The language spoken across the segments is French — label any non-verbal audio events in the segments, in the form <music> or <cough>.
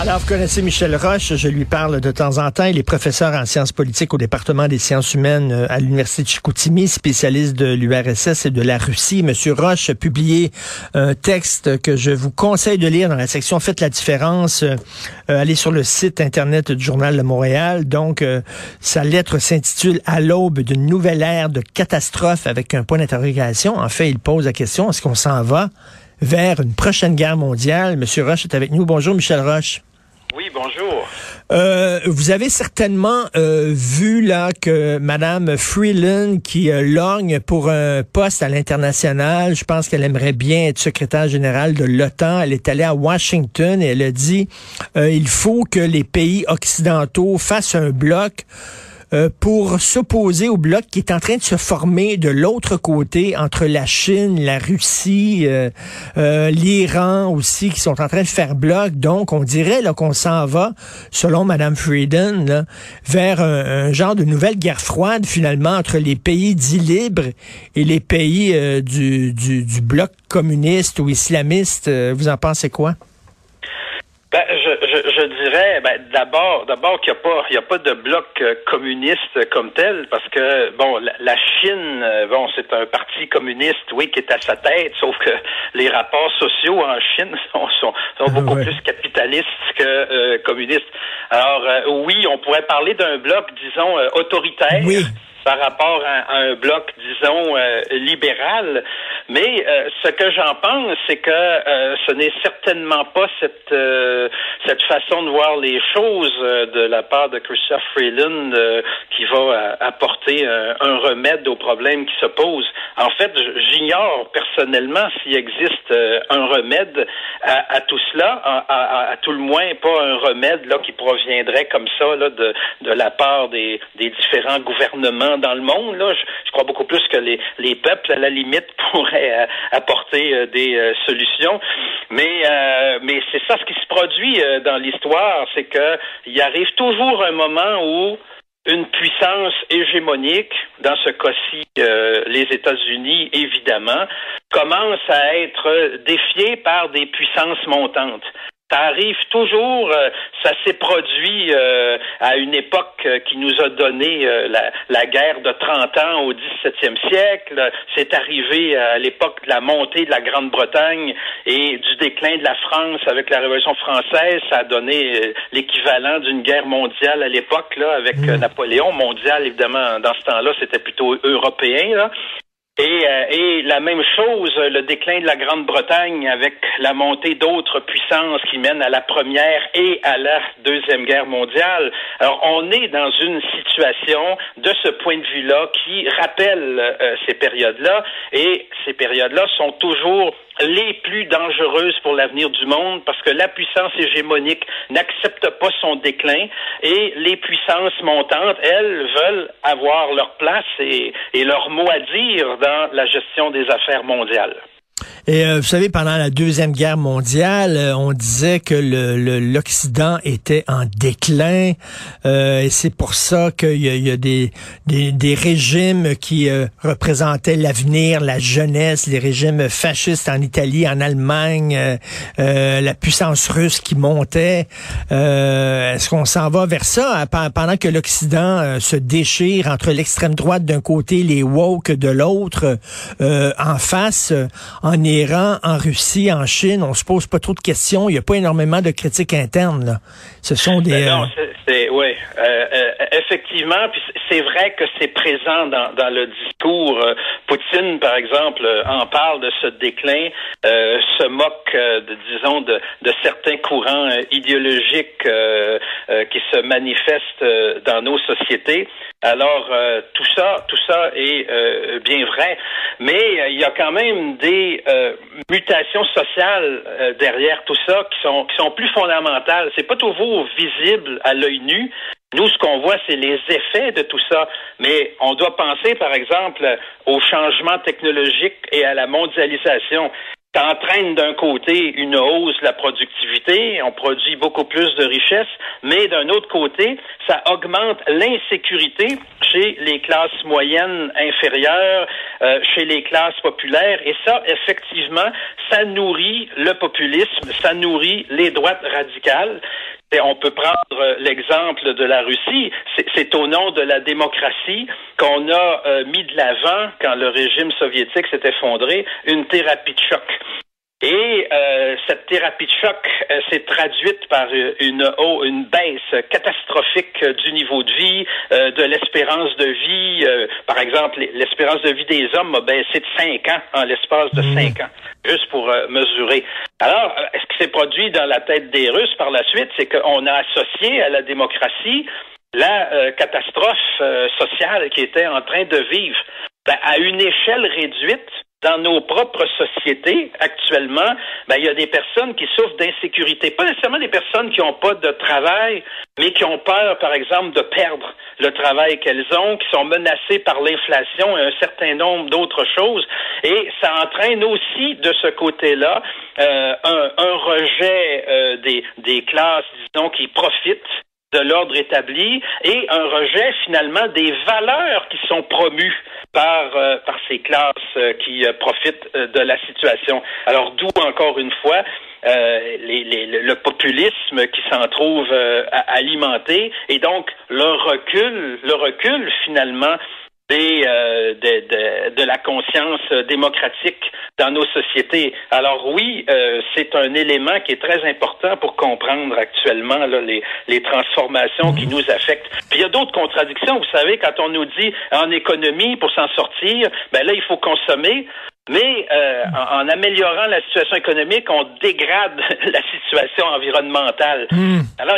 Alors, vous connaissez Michel Roche, je lui parle de temps en temps. Il est professeur en sciences politiques au département des sciences humaines euh, à l'Université de Chicoutimi, spécialiste de l'URSS et de la Russie. Monsieur Roche a publié un texte que je vous conseille de lire dans la section Faites la différence. Euh, allez sur le site Internet du Journal de Montréal. Donc, euh, sa lettre s'intitule À l'aube d'une nouvelle ère de catastrophe avec un point d'interrogation. En fait, il pose la question, est-ce qu'on s'en va vers une prochaine guerre mondiale? Monsieur Roche est avec nous. Bonjour, Michel Roche. Oui, bonjour. Euh, vous avez certainement euh, vu là que Madame Freeland qui euh, lorgne pour un poste à l'international, je pense qu'elle aimerait bien être secrétaire générale de l'OTAN. Elle est allée à Washington et elle a dit il faut que les pays occidentaux fassent un bloc euh, pour s'opposer au bloc qui est en train de se former de l'autre côté entre la Chine, la Russie, euh, euh, l'Iran aussi, qui sont en train de faire bloc. Donc, on dirait là qu'on s'en va, selon Madame Frieden, vers un, genre de nouvelle guerre froide finalement entre les pays dits libres et les pays du, bloc communiste ou islamiste. vous en pensez quoi? Ben, je, je, je, dirais ben, d'abord d'abord qu'il n'y a pas il y a pas de bloc euh, communiste comme tel parce que bon la, Chine euh, bon c'est un parti communiste oui qui est à sa tête sauf que les rapports sociaux en Chine <laughs> sont sont, sont beaucoup plus capitalistes que euh, communistes. Alors oui on pourrait parler d'un bloc disons autoritaire. Oui par rapport à, un bloc, disons, euh, libéral. Mais euh, ce que j'en pense, c'est que euh, ce n'est certainement pas cette cette façon de voir les choses de la part de Christophe Freeland qui va apporter un remède aux problèmes qui se posent. En fait, j'ignore personnellement s'il existe un remède à, tout cela, à, tout le moins pas un remède là qui proviendrait comme ça là, de, la part des, différents gouvernements dans le monde. Là, je, crois beaucoup plus que les, les peuples, à la limite, <laughs> pourraient euh, apporter euh, des euh, solutions. Mais, mais c'est ça ce qui se produit dans l'histoire, c'est que il arrive toujours un moment où une puissance hégémonique, dans ce cas-ci les États-Unis évidemment, commence à être défiée par des puissances montantes. Ça arrive toujours, euh, ça s'est produit euh, à une époque euh, qui nous a donné la, la, guerre de 30 ans au 17e siècle. C'est arrivé à l'époque de la montée de la Grande-Bretagne et du déclin de la France avec la Révolution française. Ça a donné l'équivalent d'une guerre mondiale à l'époque, là, avec mmh. Napoléon. Mondial, évidemment, dans ce temps-là, c'était plutôt européen. Là. Et, euh, la même chose, le déclin de la Grande-Bretagne avec la montée d'autres puissances qui mènent à la Première et à la Deuxième Guerre mondiale. Alors, on est dans une situation de ce point de vue-là qui rappelle euh, ces périodes-là, et ces périodes-là sont toujours les plus dangereuses pour l'avenir du monde parce que la puissance hégémonique n'accepte pas son déclin et les puissances montantes, elles, veulent avoir leur place et, leur mot à dire dans la gestion des affaires mondiales. Et euh, vous savez, pendant la Deuxième Guerre mondiale, euh, on disait que l'Occident le, était en déclin. Euh, et c'est pour ça qu'il y, y, a des, des, des régimes qui représentaient l'avenir, la jeunesse, les régimes fascistes en Italie, en Allemagne, la puissance russe qui montait. Est-ce qu'on s'en va vers ça pendant que l'Occident se déchire entre l'extrême droite d'un côté, les woke de l'autre, en face, En Russie, en Chine, on se pose pas trop de questions. Il n'y a pas énormément de critiques internes. Là. Ce sont des. Ben non, euh, oui. Euh, euh, effectivement, c'est vrai que c'est présent dans, le discours. Poutine, par exemple, en parle de ce déclin, se moque, disons, de, certains courants idéologiques qui se manifestent dans nos sociétés. Alors euh, tout ça, tout ça est euh, bien vrai, mais euh, il y a quand même des mutations sociales derrière tout ça qui sont qui sont plus fondamentales. C'est pas toujours visible à l'œil Nous, ce qu'on voit, c'est les effets de tout ça. Mais on doit penser, par exemple, au changement technologique et à la mondialisation. Ça entraîne d'un côté une hausse de la productivité, on produit beaucoup plus de richesses, mais d'un autre côté, ça augmente l'insécurité chez les classes moyennes inférieures, euh, chez les classes populaires. Et ça, effectivement, ça nourrit le populisme, ça nourrit les droites radicales. On peut prendre l'exemple de la Russie. C'est au nom de la démocratie qu'on a euh, mis de l'avant, quand le régime soviétique s'est effondré, une thérapie de choc. Et euh, cette thérapie de choc euh, s'est traduite par une, oh, une baisse catastrophique du niveau de vie, euh, de l'espérance de vie. par exemple, l'espérance de vie des hommes a baissé de 5 ans en l'espace de 5 mmh. ans, juste pour mesurer. Alors, ce qui s'est produit dans la tête des Russes par la suite, c'est qu'on a associé à la démocratie la catastrophe sociale qui était en train de vivre. Ben, à une échelle réduite, dans nos propres sociétés actuellement, ben, il y a des personnes qui souffrent d'insécurité. Pas nécessairement des personnes qui n'ont pas de travail, mais qui ont peur, par exemple, de perdre le travail qu'elles ont, qui sont menacées par l'inflation et un certain nombre d'autres choses. Et ça entraîne aussi de ce côté-là euh, un, un, rejet euh, des, des classes, disons, qui profitent de l'ordre établi et un rejet finalement des valeurs qui sont promues par euh, par ces classes euh, qui euh, profitent de la situation. Alors d'où encore une fois les, les, le populisme qui s'en trouve alimenté et donc le recul, le recul finalement euh, de, de, la conscience démocratique dans nos sociétés. Alors oui, euh, c'est un élément qui est très important pour comprendre actuellement là, les, les transformations qui nous affectent. Puis il y a d'autres contradictions. Vous savez, quand on nous dit en économie, pour s'en sortir, ben là, il faut consommer. Mais euh, en, améliorant la situation économique, on dégrade <laughs> la situation environnementale. Hmm. Alors,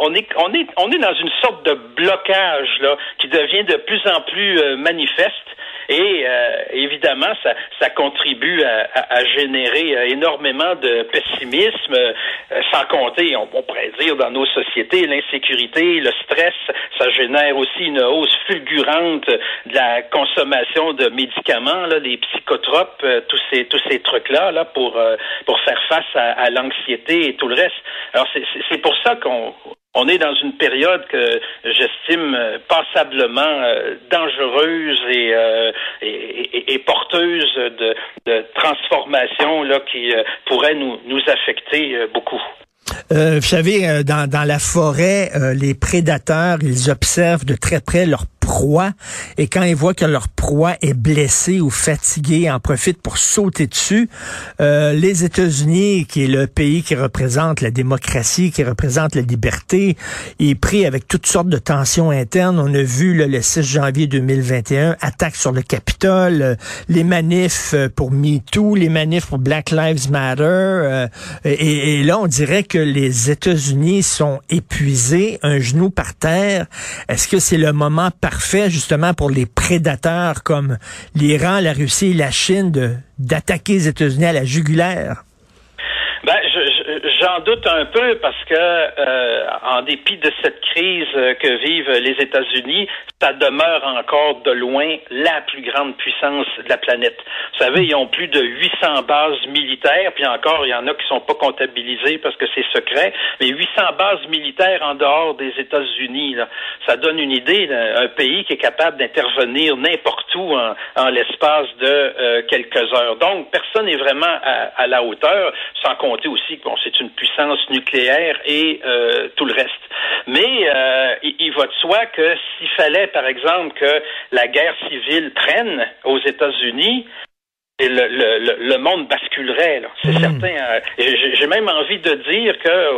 on est on est on est dans une sorte de blocage là qui devient de plus en plus euh, manifeste. Et euh, évidemment, ça, ça contribue à, à, générer euh, énormément de pessimisme, euh, sans compter, on, pourrait dire, dans nos sociétés, l'insécurité, le stress, ça génère aussi une hausse fulgurante de la consommation de médicaments, là, des psychotropes, tous ces tous ces trucs-là, là, pour pour faire face à, à l'anxiété et tout le reste. Alors c'est pour ça qu'on on est dans une période que j'estime euh, passablement euh, dangereuse euh, et, et, porteuse de, de transformations là, qui pourraient nous, nous affecter beaucoup. vous savez, dans, dans la forêt, les prédateurs, ils observent de très près leurs proie et quand ils voient que leur proie est blessée ou fatiguée, en profitent pour sauter dessus. Euh, les États-Unis, qui est le pays qui représente la démocratie, qui représente la liberté, est pris avec toutes sortes de tensions internes. On a vu le 6 janvier 2021, attaque sur le Capitole, euh, les manifs euh, pour MeToo, les manifs pour Black Lives Matter. et, et là, on dirait que les États-Unis sont épuisés, un genou par terre. Est-ce que c'est le moment parfait fait justement pour les prédateurs comme l'Iran, la Russie et la Chine d'attaquer les États-Unis à la jugulaire? Ben, j'en doute un peu parce que, euh, en dépit de cette crise que vivent les États-Unis, ça demeure encore de loin la plus grande puissance de la planète. Vous savez, ils ont plus de 800 bases militaires, puis encore, il y en a qui sont pas comptabilisées parce que c'est secret, mais 800 bases militaires en dehors des États-Unis, ça donne une idée d'un pays qui est capable d'intervenir n'importe où en, l'espace de euh, quelques heures. Donc, personne n'est vraiment à, la hauteur, sans compter aussi que bon, c'est une puissance nucléaire et euh, tout le reste. Mais euh, il, il va de soi que s'il fallait par exemple, que la guerre civile prenne aux États-Unis, le, le, le, monde basculerait. C'est hmm. certain. Euh, j'ai même envie de dire que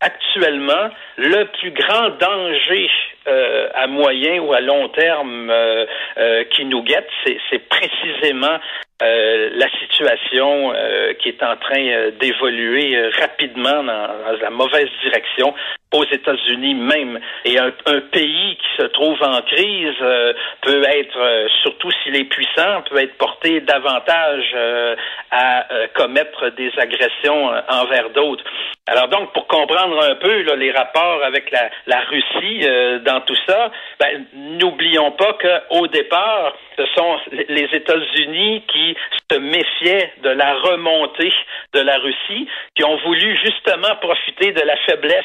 actuellement, le plus grand danger euh, à moyen ou à long terme euh, qui nous guette, c'est précisément la situation qui est en train d'évoluer rapidement dans, la mauvaise direction aux États-Unis même. Et un, pays qui se trouve en crise euh, peut être, euh, surtout s'il est puissant, peut être porté davantage euh, à commettre des agressions envers d'autres. Alors donc, pour comprendre un peu là, les rapports avec la, la Russie dans tout ça, ben, n'oublions pas qu'au départ, ce sont les États-Unis qui se méfiaient de la remontée de la Russie, qui ont voulu justement profiter de la faiblesse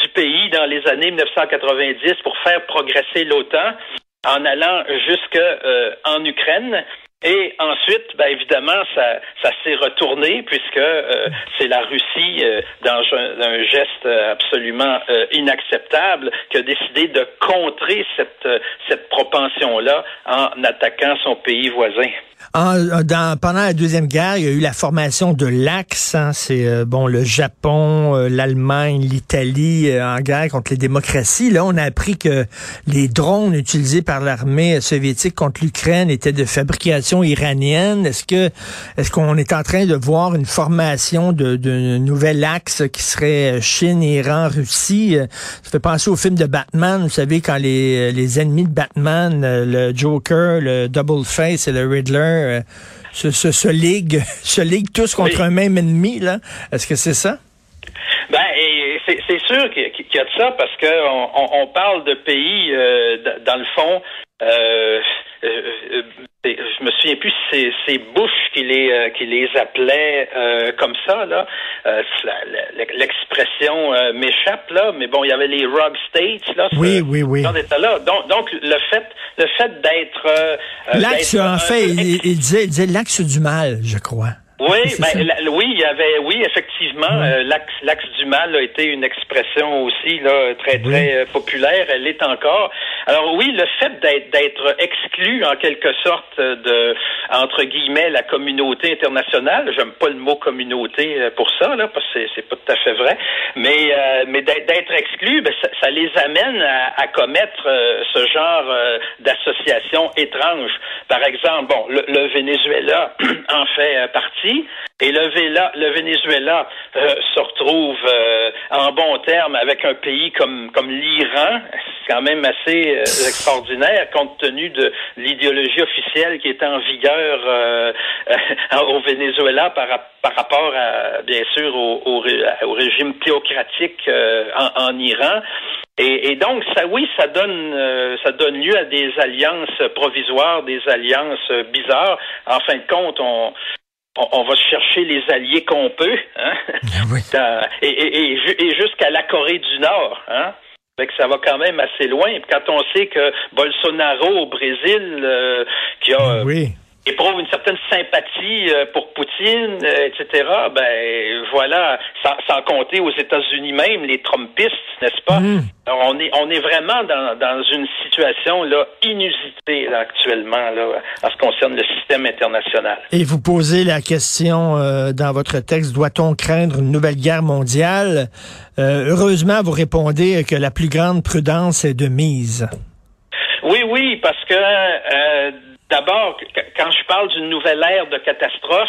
du pays dans les années 1990 pour faire progresser l'OTAN. en allant jusque en Ukraine. Et ensuite, ben évidemment, ça, ça s'est retourné puisque euh, c'est la Russie, euh, dans un, geste absolument euh, inacceptable, qui a décidé de contrer cette, cette propension-là en attaquant son pays voisin. En, dans, pendant la Deuxième Guerre, il y a eu la formation de l'Axe. Hein, c'est euh, bon le Japon, euh, l'Allemagne, l'Italie euh, en guerre contre les démocraties. Là, on a appris que les drones utilisés par l'armée soviétique contre l'Ukraine étaient de fabrication iranienne? Est-ce que est-ce qu'on est en train de voir une formation de, de nouvel axe qui serait Chine, Iran, Russie? Ça fait penser au film de Batman. Vous savez, quand les, les ennemis de Batman, le Joker, le Double Face et le Riddler euh, se, se, ligue, se ligue <laughs> tous contre un même ennemi, là. Est-ce que c'est ça? Ben, c'est sûr qu'il y a de ça parce qu'on on, parle de pays, euh, dans le fond, euh, je me souviens plus si c'est Bush qui les qui les appelait comme ça là. L'expression m'échappe là, mais bon, il y avait les Rug States là. Oui, oui, oui. Là. Donc, donc le fait le fait d'être... Euh, euh, l'axe, en fait, il, disait, il disait l'axe du mal, je crois. Oui, ben, oui, il y avait, oui, effectivement, euh, l'axe, l'axe du mal a été une expression aussi là très très euh, populaire. Elle l'est encore. Alors oui, le fait d'être, exclu en quelque sorte de entre guillemets la communauté internationale. J'aime pas le mot communauté euh, pour ça là, parce que c'est, pas tout à fait vrai. Mais mais d'être, exclu, ben, ça, les amène à, commettre ce genre d'associations étranges. Par exemple, bon, le, le Venezuela <clears throat> en fait partie. Et le, Venezuela euh, se retrouve euh, en bon terme avec un pays comme, comme l'Iran. C'est quand même assez euh, extraordinaire compte tenu de l'idéologie officielle qui est en vigueur <laughs> au Venezuela par, par rapport à, bien sûr, au, au, régime théocratique en, en, Iran. Et, et, donc, ça, oui, ça donne, ça donne lieu à des alliances provisoires, des alliances bizarres. En fin de compte, on, on, va chercher les alliés qu'on peut, hein? <laughs> Et, jusqu'à la Corée du Nord, hein? que ça va quand même assez loin. quand on sait que Bolsonaro au Brésil, euh, qui a oui éprouve une certaine sympathie euh, pour Poutine, euh, etc. Ben voilà, sans, compter aux États-Unis même les Trumpistes, n'est-ce pas? Mm. on est on est vraiment dans, dans une situation là inusitée actuellement là en ce qui concerne le système international. Et vous posez la question euh, dans votre texte doit-on craindre une nouvelle guerre mondiale? Heureusement, vous répondez que la plus grande prudence est de mise. Oui, oui, parce que D'abord, quand je parle d'une nouvelle ère de catastrophe,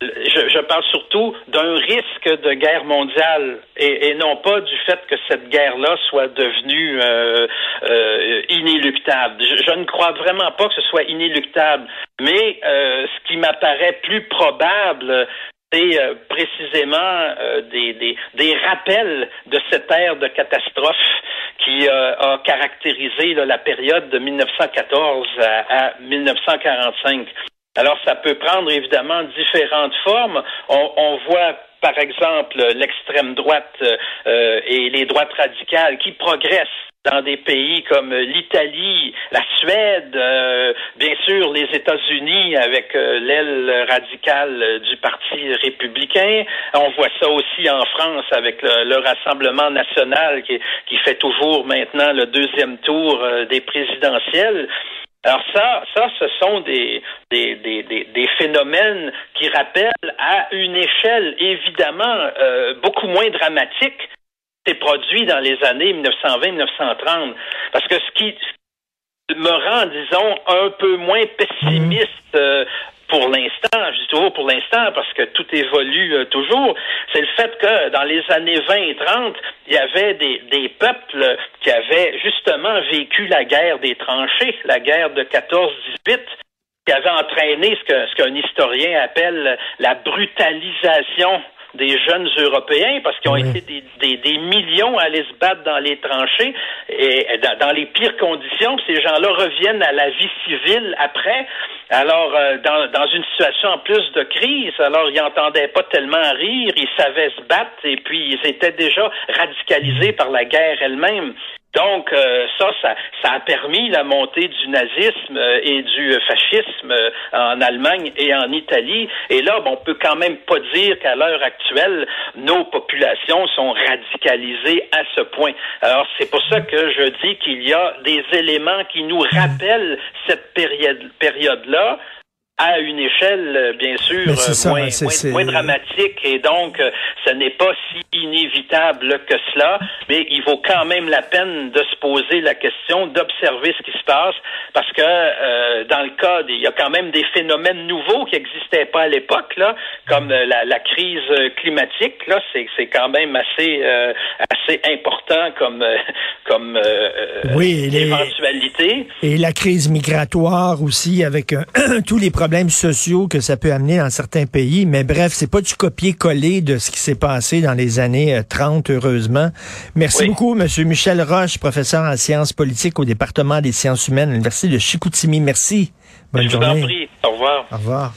je, parle surtout d'un risque de guerre mondiale et, non pas du fait que cette guerre-là soit devenue euh, euh, inéluctable. Je, ne crois vraiment pas que ce soit inéluctable, mais euh, ce qui m'apparaît plus probable, c'est précisément des, des, rappels de cette ère de catastrophe qui euh, a caractérisé la période de 1914 à, 1945. Alors, ça peut prendre évidemment différentes formes. On, voit par exemple l'extrême droite euh, et les droites radicales qui progressent dans des pays comme l'Italie, la Suède, euh, bien sûr les États-Unis avec euh, l'aile radicale du Parti républicain. On voit ça aussi en France avec le, Rassemblement national qui, qui, fait toujours maintenant le deuxième tour euh, des présidentielles. Alors ça, ça, ce sont des, des, des, des, phénomènes qui rappellent à une échelle évidemment beaucoup moins dramatique s'est produit dans les années 1920-1930. Parce que ce qui me rend, disons, un peu moins pessimiste euh, pour l'instant, je dis toujours pour l'instant parce que tout évolue euh, toujours, c'est le fait que dans les années 20 et 30, il y avait des, des peuples qui avaient justement vécu la guerre des tranchées, la guerre de 14-18, qui avait entraîné ce que ce qu'un historien appelle la brutalisation des jeunes Européens parce qu'ils ont été des, des, des, millions à aller se battre dans les tranchées et dans, les pires conditions. Ces gens-là reviennent à la vie civile après. Alors, euh, dans, dans une situation en plus de crise, alors ils n'entendaient pas tellement rire, ils savaient se battre et puis ils étaient déjà radicalisés par la guerre elle-même. Donc euh, ça, ça, ça a permis la montée du nazisme euh, et du fascisme euh, en Allemagne et en Italie. Et là, bon, on peut quand même pas dire qu'à l'heure actuelle, nos populations sont radicalisées à ce point. Alors c'est pour ça que je dis qu'il y a des éléments qui nous rappellent cette période période-là à une échelle, euh, bien sûr, euh, moins, moins, dramatique. Et donc, euh, ce n'est pas si inévitable que cela, mais il vaut quand même la peine de se poser la question, d'observer ce qui se passe, parce que dans le cas, il y a quand même des phénomènes nouveaux qui n'existaient pas à l'époque, là, comme la, la, crise climatique. Là, c'est, quand même assez assez important comme comme oui, éventualité. Et la crise migratoire aussi, avec <clears throat> tous les problèmes sociaux que ça peut amener dans certains pays. Mais bref, c'est pas du copier-coller de ce qui s'est passé dans les années 30, euh, heureusement. Merci beaucoup, Monsieur Michel Roche, professeur en sciences politiques au département des sciences humaines à l'Université de Chicoutimi. Merci. Bonne journée. Au revoir. Au revoir.